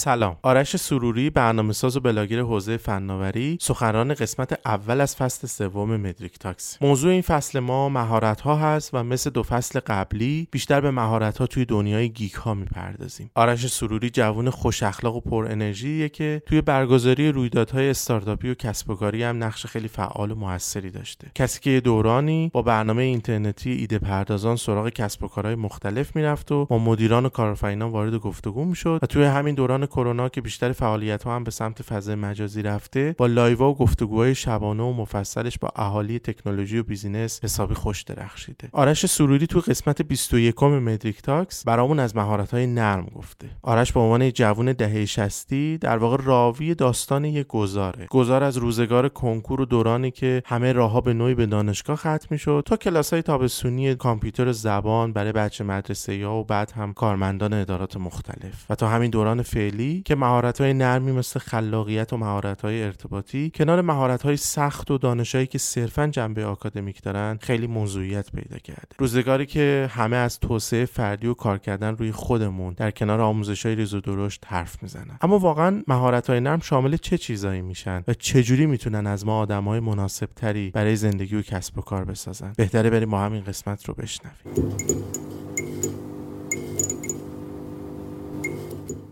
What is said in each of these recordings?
سلام. آرش سروری برنامه ساز و بلاگر حوزه فناوری سخنران قسمت اول از فصل سوم Medrick Talks موضوع این فصل ما مهارت ها هست و مثل دو فصل قبلی بیشتر به مهارت ها توی دنیای geek ها می‌پردازیم. آرش سروری جوون خوش اخلاق و پر انرژیه که توی برگزاری رویدادهای استارتاپی و کسب و کاری هم نقش خیلی فعال و موثری داشته. کسی که دورانی با برنامه اینترنتی ایده پردازان سراغ کسب و کارهای مختلف می‌رفت و با مدیران و کارآفرینان وارد گفتگو می‌شد و توی همین دوران کرونا که بیشتر فعالیت ها هم به سمت فضای مجازی رفته با live ا و گفتگوهای شبانه و مفصلش با اهالی تکنولوژی و business حسابی خوش درخشیده. آرش سروری تو قسمت 21 Medrick Talks برامون از مهارت های نرم گفته. آرش به عنوان جوون دهه 60 در واقع راوی داستان یک گذاره گذار از روزگار کنکور و دورانی که همه راهها به نوعی به دانشگاه ختم می‌شد تا کلاس های تابستونی کامپیوتر زبان برای بچه مدرسه ها و بعد هم کارمندان ادارات مختلف. و تا همین دوران فعلی که مهارت های نرمی مثل خلاقیت و مهارت های ارتباطی کنار مهارت های سخت و دانشهایی که صرفا جنبه آکادمیک دارن خیلی موضوعیت پیدا کرده. روزگاری که همه از توسعه فردی و کار کردن روی خودمون در کنار آموزش های ریز و درشت حرف می‌زنن. اما واقعا مهارت های نرم شامل چه چیزایی میشن و چجوری می‌تونن از ما آدم های مناسب تری برای زندگی و کسب و کار بسازن؟ بهتره بریم با همین قسمت رو بشنویم.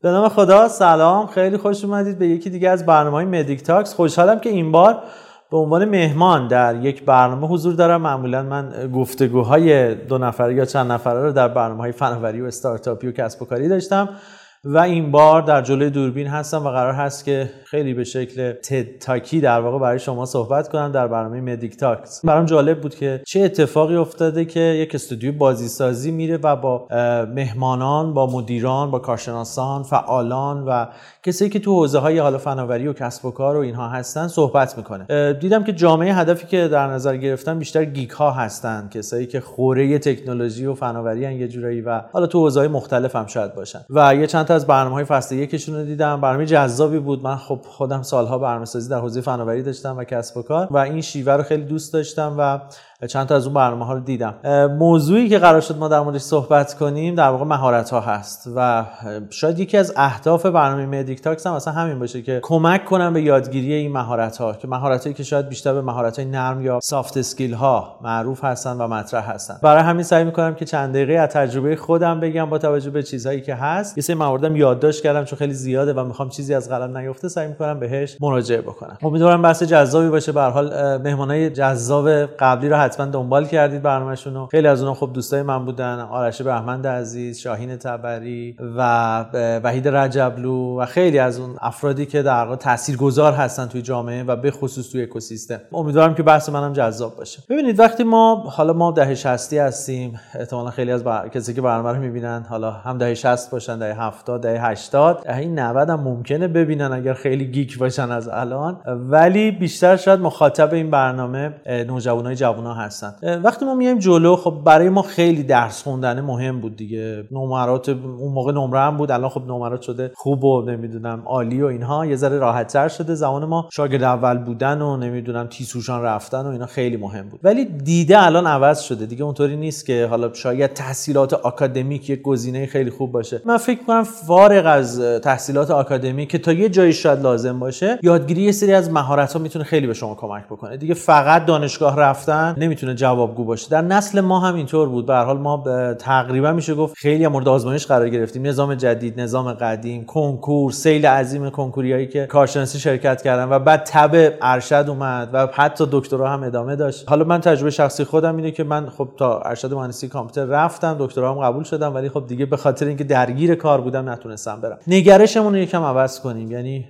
به نام خدا سلام. خیلی خوش اومدید به یکی دیگه از برنامه های مدیک تاکس. خوشحالم که این بار به عنوان مهمان در یک برنامه حضور دارم. معمولا من گفتگوهای دو نفره یا چند نفره رو در برنامه های فناوری و استارتاپی و کسب و کاری داشتم. و این بار در جلوی دوربین هستم و قرار هست که خیلی به شکل talk ی در واقع برای شما صحبت کنم در برنامه Medrick Talks. برام جالب بود که چه اتفاقی افتاده که یک استودیو بازیسازی میره و با مهمانان با مدیران با کارشناسان فعالان و کسایی که تو حوزه های حالا فناوری و کسب و کار و اینها هستن صحبت می‌کنه. دیدم که جامعه هدفی که در نظر گرفتن بیشتر geek ها هستن کسایی که خوره تکنولوژی و فناوری یه جورایی و حالا تو حوزه مختلف هم شاید باشن. و یه چند از برنامه های فصل یکشون رو دیدم. برنامه جذابی بود. من خب خودم سالها برنامه‌سازی در حوزه فناوری داشتم و کسب و کار و این شیوه رو خیلی دوست داشتم و چند تا از اون برنامه ها رو دیدم. موضوعی که قرار شد ما در موردش صحبت کنیم در واقع مهارت ها هست و شاید یکی از اهداف برنامه Medrick Talks هم اصلا همین باشه که کمک کنم به یادگیری این مهارت ها که مهارت هایی که شاید بیشتر به مهارت های نرم یا soft skill ها معروف هستن و مطرح هستن. برای همین سعی می‌کنم که چند دقیقه از تجربه خودم بگم با توجه به چیزهایی که هست. یه سری مواردم یادداشت کردم چون خیلی زیاده و می‌خوام چیزی از قلم نیفته سعی می‌کنم بهش مراجعه بکنم. امیدوارم بحث جذابی باشه. به هر حال مهمانای جذاب قبلی رو حتما دنبال کردید برنامه‌شون رو خیلی از اونها خب دوستای من بودن. آرش بهمند عزیز شاهین تبری و وحید رجبلو و خیلی از اون افرادی که در واقع تاثیرگذار هستن توی جامعه و به خصوص توی اکوسیستم. امیدوارم که بحث منم جذاب باشه. ببینید وقتی ما حالا ما دهه 60 هستیم. احتمالا خیلی از بر... کسی که برنامه رو می‌بینن حالا هم دهه 60 باشن دهه 70 دهه 80 دهه 90 هم ممکنه ببینن اگر خیلی گیک باشن از الان. ولی بیشتر شاید مخاطب این برنامه نوجوانای جوونا هستن. وقتی ما میایم جلو خب برای ما خیلی درس خوندن مهم بود دیگه. نمرات اون موقع نمره هم بود الان خب نمرات شده خوب و نمی‌دونم عالی و اینها. یه ذره راحت تر شده. زمان ما شاگرد اول بودن و نمی‌دونم تیسوشان رفتن و اینا خیلی مهم بود. ولی دیده الان عوض شده دیگه. اونطوری نیست که حالا شاید تحصیلات آکادمیک یک گزینه خیلی خوب باشه. من فکر کنم فارغ از تحصیلات آکادمیک که تا یه جایی شاید لازم باشه یادگیری یه سری از مهارت ها می‌تونه خیلی به شما کمک بکنه. دیگه فقط دانشگاه رفتن نمی‌تونه جوابگو باشه. در نسل ما هم اینطور بود. به هر حال ما تقریبا میشه گفت خیلی مورد آزمایش قرار گرفتیم. نظام جدید نظام قدیم کنکور سیل عظیم کنکوریایی که کارشناسی شرکت کردن و بعد تب ارشد اومد و حتی دکترا هم ادامه داشت. حالا من تجربه شخصی خودم اینه که من خب تا ارشد مهندسی کامپیوتر رفتم دکترا هم قبول شدم ولی خب دیگه به خاطر اینکه درگیر کار بودم نتونستم برم. نگرشمون رو یکم عوض کنیم. یعنی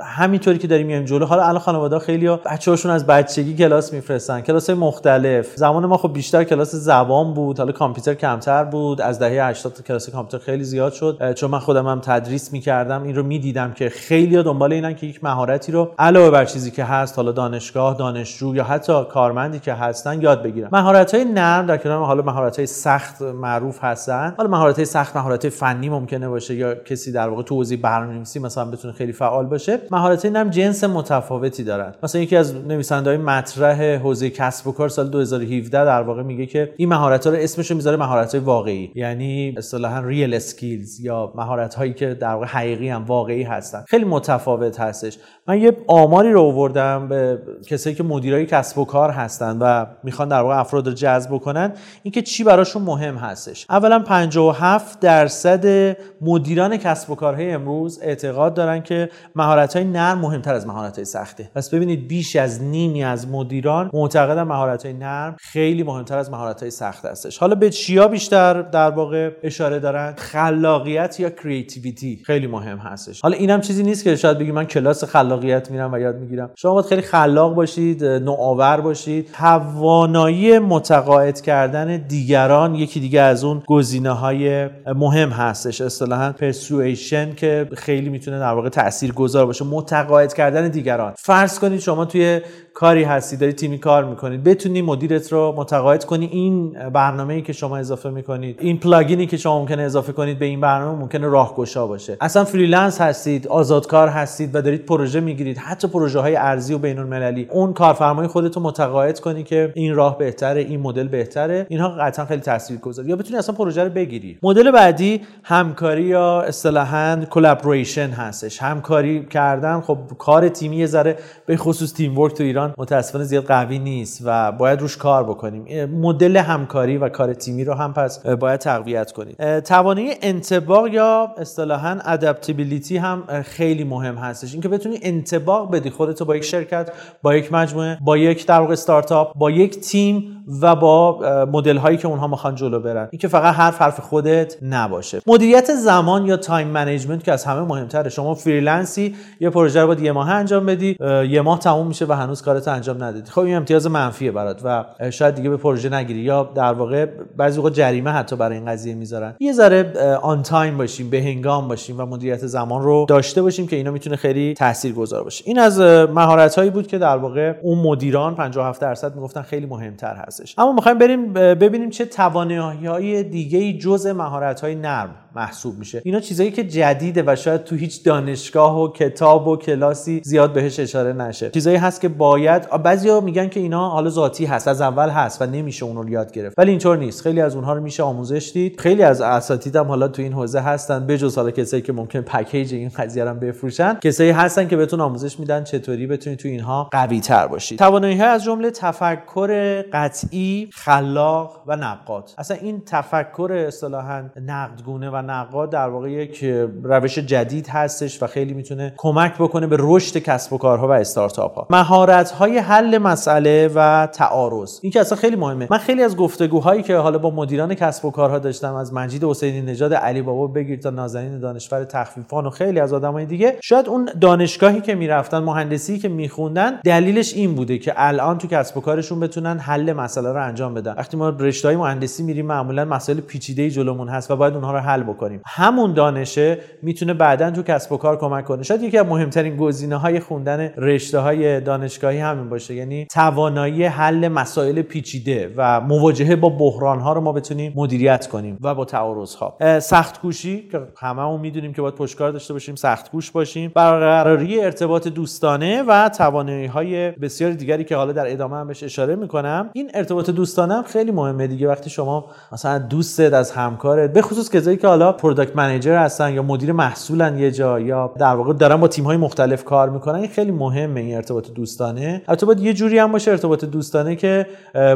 همینطوری که داریم میایم جلو. حالا الان خانواده خیلی بچه‌هاشون از بچگی کلاس میفرستن. کلاس مختلف زمان ما خب بیشتر کلاس زبان بود حالا کامپیوتر کمتر بود. از دهه 80 کلاس کامپیوتر خیلی زیاد شد. چون من خودم هم تدریس می‌کردم این رو می‌دیدم که خیلی دنبال اینن که یک مهارتی رو علاوه بر چیزی که هست حالا دانشگاه دانشجو یا حتی کارمندی که هستن یاد بگیرن. مهارت های نرم در کنار حالا مهارت های سخت معروف هستن. حالا مهارت های سخت مهارت های فنی ممکنه باشه یا کسی در واقع تو حوزه برنامه‌نویسی مثلا بتونه خیلی فعال باشه. مهارت های نرم جنس متفاوتی دارن. مثلا یکی از نویسنده‌های مطرح حوزه کسب و کار سال سال 2017 در واقع میگه که این مهارت ها رو اسمش رو می‌ذاره مهارت های واقعی. یعنی اصطلاحا ریل skills یا مهارت هایی که در واقع حقیقی هم واقعی هستن. خیلی متفاوت هستش. من یه آماری رو آوردم به کسایی که مدیرای کسب و کار هستن و می‌خوان در واقع افراد رو جذب کنن اینکه چی براشون مهم هستش. اولا 57 درصد مدیران کسب و کارهای امروز اعتقاد دارن که مهارت های نرم مهمتر از مهارت های سخته. پس ببینید بیش از نیمی از مدیران معتقدن مهارت های نرم خیلی مهمتر از مهارت های سخت هستش. حالا به چیا بیشتر در واقع اشاره دارن؟ خلاقیت یا creativity خیلی مهم هستش. حالا اینم چیزی نیست که شاید بگی من کلاس خلاقیت میرم و یاد می‌گیرم. شما باید خیلی خلاق باشید نوآور باشید. توانایی متقاعد کردن دیگران یکی دیگه از اون گزینه های مهم هستش. اصطلاحا persuasion که خیلی می‌تونه در واقع تاثیرگذار باشه. متقاعد کردن دیگران. فرض کنید شما توی کاری هستی داری تیمی کار می‌کنید بتونی مدیرت رو متقاعد کنی. این برنامه ای که شما اضافه می‌کنید این plugin ی که شما ممکنه اضافه کنید به این برنامه ممکنه راهگشا باشه. اصلا freelance هستید آزادکار هستید و دارید پروژه می‌گیرید حتی پروژه های ارزی و بین المللی اون کارفرمای خودت رو متقاعد کنی که این راه بهتره این مدل بهتره. اینها قطعا خیلی تاثیرگذار. یا بتونی اصلا پروژه رو بگیری. مدل بعدی همکاری یا اصطلاحا collaboration هستش. همکاری کردن خب کار تیمی ذره به خصوص teamwork تو ایران متاسفانه زیاد قوی نیست و باید روش کار بکنیم. مدل همکاری و کار تیمی رو هم پس باید تقویت کنید توانایی انطباق یا اصطلاحا adaptability هم خیلی مهم هستش. اینکه بتونی انطباق بدی خودتو با یک شرکت با یک مجموعه با یک در واقع استارتاپ با یک تیم و با مدل هایی که اونها می‌خوان جلو برن. اینکه فقط حرف حرف خودت نباشه. مدیریت زمان یا time management که از همه مهمتره. شما freelance ی یه پروژه رو باید یه ماه انجام بدی یه ماه تموم میشه و هنوز کارت انجام ندادی. خب این امتیاز منفیه برات و شاید دیگه یه پروژه نگیری یا در واقع بعضی وقت جریمه حتی برای این قضیه می‌ذارن. یه ذره on time باشیم به هنگام باشیم و مدیریت زمان رو داشته باشیم که اینا می‌تونه خیلی تاثیرگذار باشه. این از مهارت هایی بود که در واقع اون مدیران 57 درصد می‌گفتن خیلی مهمتر هستش. اما می‌خوایم بریم ببینیم چه توانایی های دیگه جزء مهارت های نرم محسوب میشه. اینا چیزایی که جدیده و شاید تو هیچ دانشگاه و کتاب و کلاسی زیاد بهش اشاره نشه. چیزایی هست که باید بعضیا میگن که اینا حالا ذاتی هست از اول هست و نمیشه اون رو یاد گرفت. ولی اینطور نیست. خیلی از اونها رو میشه آموزش دید. خیلی از اساتیدم حالا تو این حوزه هستن بجز حالا کسایی که ممکن پکیج این قضیه رو بفروشن. کسایی هستن که بهتون آموزش میدن چطوری بتونید تو اینها قوی تر باشید. توانایی از جمله تفکر قطعی خلاق و نقاد. اصلا این تفکر اصطلاحا نقدگونه و نقاد در واقع یک روش جدید هستش و خیلی می‌تونه کمک بکنه به رشد کسب و کارها و استارتاپ ها مهارت های حل مسئله و تعارض. این که اصلا خیلی مهمه. من خیلی از گفتگوهایی که حالا با مدیران کسب و کارها داشتم از مجید حسینی نژاد علی بابا بگیر تا نازنین دانشور تخفیفان و خیلی از آدمای دیگه شاید اون دانشگاهی که می‌رفتن مهندسی که میخوندن دلیلش این بوده که الان تو کسب و کارشون بتونن حل مسئله رو انجام بدن. وقتی ما رشته مهندسی میریم معمولا مسائل پیچیده جلومون هست و باید اونها رو حل بکنیم. همون دانشه می‌تونه بعدا تو کسب و کار کمک کنه. شاید یکی از مهمترین گزینه های خوندن رشته های دانشگاهی همین باشه. یعنی توانایی حل مسائل پیچیده و مواجهه با بحران ها رو ما بتونیم مدیریت کنیم و با تعارض ها سخت کوشی که هممون می‌دونیم که باید پشتکار داشته باشیم سخت کوش باشیم برقراری ارتباط دوستانه و توانایی های بسیار دیگری که حالا در ادامه هم بهش اشاره می‌کنم. این ارتباط دوستانه هم خیلی مهمه دیگه. وقتی شما مثلا دوستت از همکارت به خصوص کسایی که حالا product manager هستن یا مدیر محصولن یه جا یا در واقع دارن با تیم های مختلف کار می‌کنن این خیلی مهمه این ارتباط دوستانه. البته باید یه جوری هم باشه ارتباط دوستانه که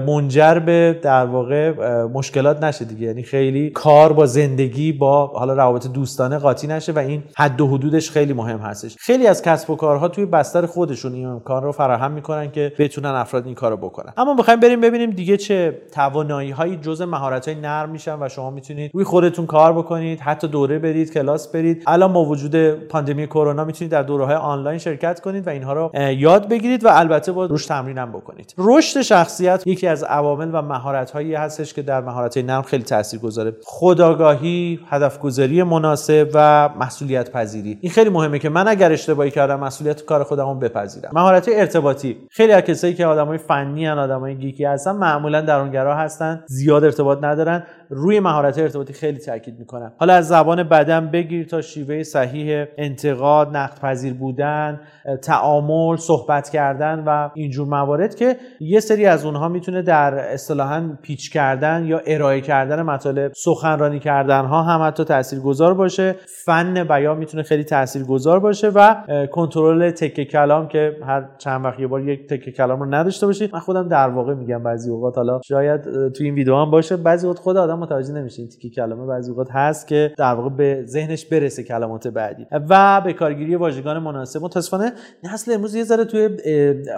منجر به در واقع مشکلات نشه دیگه. یعنی خیلی کار با زندگی با حالا روابط دوستانه قاطی نشه و این حد و حدودش خیلی مهم هستش. خیلی از کسب و کارها توی بستر خودشون این امکان رو فراهم می‌کنن که بتونن افراد این کارو بکنن. اما می‌خوایم بریم ببینیم دیگه چه توانایی های جزء مهارت های نرم میشن و شما می‌تونید روی خودتون کار بکنید. حتی دوره برید کلاس برید الان با وجود پاندمی کرونا می‌تونید در دوره های آنلاین شرکت کنید و اینها رو یاد بگیرید و البته با روش تمرین هم بکنید. رشد شخصیت یکی از عوامل و مهارت هایی هستش که در مهارت نرم خیلی تاثیرگذاره. خداگاهی هدف گذاری مناسب و مسئولیت پذیری این خیلی مهمه که من اگر اشتباهی کردم مسئولیت کار خودمو بپذیرم. مهارت ارتباطی. خیلی از کسایی که آدمای فنی ان آدمای گیکی هستن معمولا درونگرا هستن زیاد ارتباط ندارن. روی مهارت ارتباطی خیلی تاکید می‌کنن می‌کنن حالا از زبان بدن بگیر تا شیوه صحیح انتقاد نقد پذیر بودن تعامل صحبت کردن و اینجور موارد که یه سری از اونها می‌تونه در اصطلاحا پیچ کردن یا ارائه کردن مطالب سخنرانی کردن ها هم حتی تاثیرگذار باشه. فن بیان می‌تونه خیلی تاثیرگذار باشه و کنترل تکه کلام که هر چند وقت یه بار یک تکه کلام رو نداشته باشید من خودم در واقع میگم بعضی اوقات حالا شاید تو این ویدیو هم باشه بعضی اوقات خود آدم متوجه نمیشه این تکه کلامه بعضی اوقات هست. که در واقع به ذهنش برسه کلمات بعدی. و به کارگیری واژگان مناسب. متاسفانه نسل امروز یه ذره توی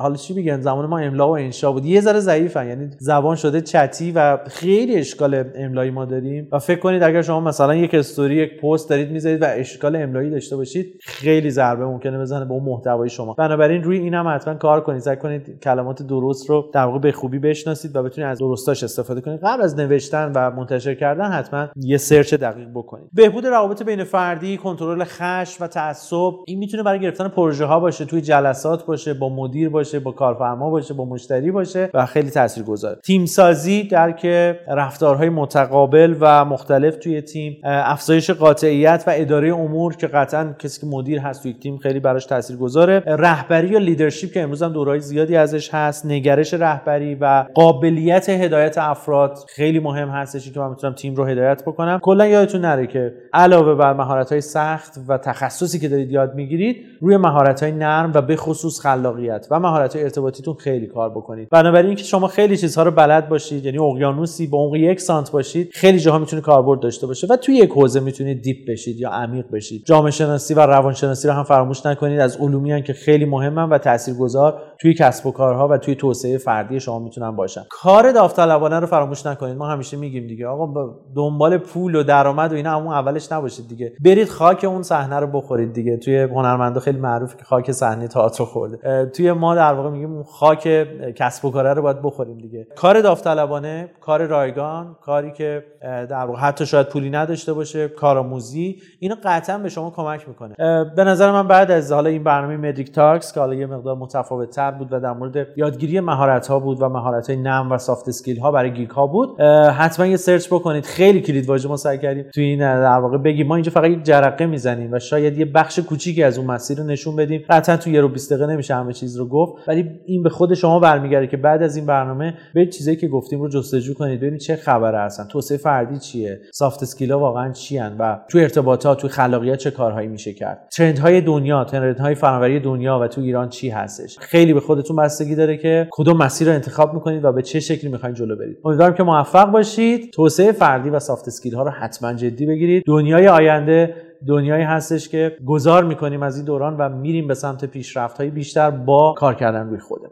حالا چی میگن؟ زمان ما املا و انشا بود. یه ذره ضعیفن. یعنی زبان شده چتی و خیلی اشکال املایی ما داریم. و فکر کنید اگر شما مثلا یک استوری یک پست دارید می‌ذارید و اشکال املایی داشته باشید خیلی ضربه ممکنه بزنه به اون محتوای شما. بنابراین روی این هم حتما کار کنید. سعی کنید کلمات درست رو در واقع به خوبی بشناسید و بتونید از درستاش استفاده کنید. قبل از نوشتن و منتشر کردن حتما یه سرچ دقیق بکنید بهبود روابط بین فردی کنترل خشم و تعصب این می‌تونه برای گرفتن پروژه ها باشه توی جلسات باشه با مدیر باشه با کارفرما باشه با مشتری باشه و خیلی تاثیرگذاره تیم سازی درک رفتارهای متقابل و مختلف توی تیم افزایش قاطعیت و اداره امور که قطعا کسی که مدیر هست توی تیم خیلی براش تاثیرگذاره. رهبری یا leadership که امروز هم دوره‌های زیادی ازش هست نگرش رهبری و قابلیت هدایت افراد خیلی مهم هستش که من می‌تونم تیم رو هدایت بکنم. کلا یادتون نره که علاوه بر مهارت های سخت و تخصصی که دارید یاد می‌گیرید روی مهارت های نرم و به خصوص خلاقیت و مهارت های ارتباطیتون خیلی کار بکنید. بنابراین اینکه شما خیلی چیزها رو بلد باشید یعنی اقیانوسی با عمق یک سانت باشید خیلی جاها می‌تونه کاربرد داشته باشه و توی یک حوزه می‌تونید deep بشید یا عمیق بشید. جامعه شناسی و روانشناسی رو هم فراموش نکنید از علومی که خیلی مهمن و تاثیرگذار توی کسب و کارها و توی توسعه فردی شما می‌تونن باشن. کار داوطلبانه رو فراموش نکنید. ما همیشه میگیم دیگه آقا دنبال پول و درآمد و اینا همون اولش نباشید دیگه. برید خاک اون صحنه رو بخورید دیگه. توی هنرمندا خیلی معروف که خاک صحنه تئاتر خورده. توی ما در واقع میگیم خاک کسب و کاره رو باید بخوریم دیگه. کار داوطلبانه کار رایگان کاری که در واقع حتی شاید پولی نداشته باشه کارآموزی اینو قطعا به شما کمک می‌کنه. به نظر من بعد از حالا این برنامه مدیک Talks که حالا یه مقدار متفاوت تر بود و در مورد یادگیری مهارت ها بود و مهارت های نرم و soft skill ها برای geek ها بود. حتما یه search بکنید. خیلی کلید واژه ما سعی کردیم تو این در واقع بگیم. ما اینجا فقط یک جرقه می‌زنیم و شاید یه بخش کوچیکی از اون مسیر رو نشون بدیم. قطعا تو یه رو 20 دقیقه نمیشه همه چیز رو گفت. ولی این به خود شما برمیگرده که بعد از این برنامه به چیزایی که گفتیم رو جستجو کنید. ببینید چه خبره هستن. توسعه فردی چیه؟ soft skill ها واقعا چی و تو ارتباطات تو خلاقیت چه کارهایی میشه کرد؟ trend های دنیا trend های فناوری دنیا و تو ایران چی هستش؟ به خودتون بستگی داره که کدوم مسیر رو انتخاب می‌کنید و به چه شکلی می‌خواین جلو برید. امیدوارم که موفق باشید. توسعه فردی و سافت اسکیل ها رو حتما جدی بگیرید. دنیای آینده دنیایی هستش که گذار می‌کنیم از این دوران و میریم به سمت پیشرفت های بیشتر با کار کردن روی خودمون.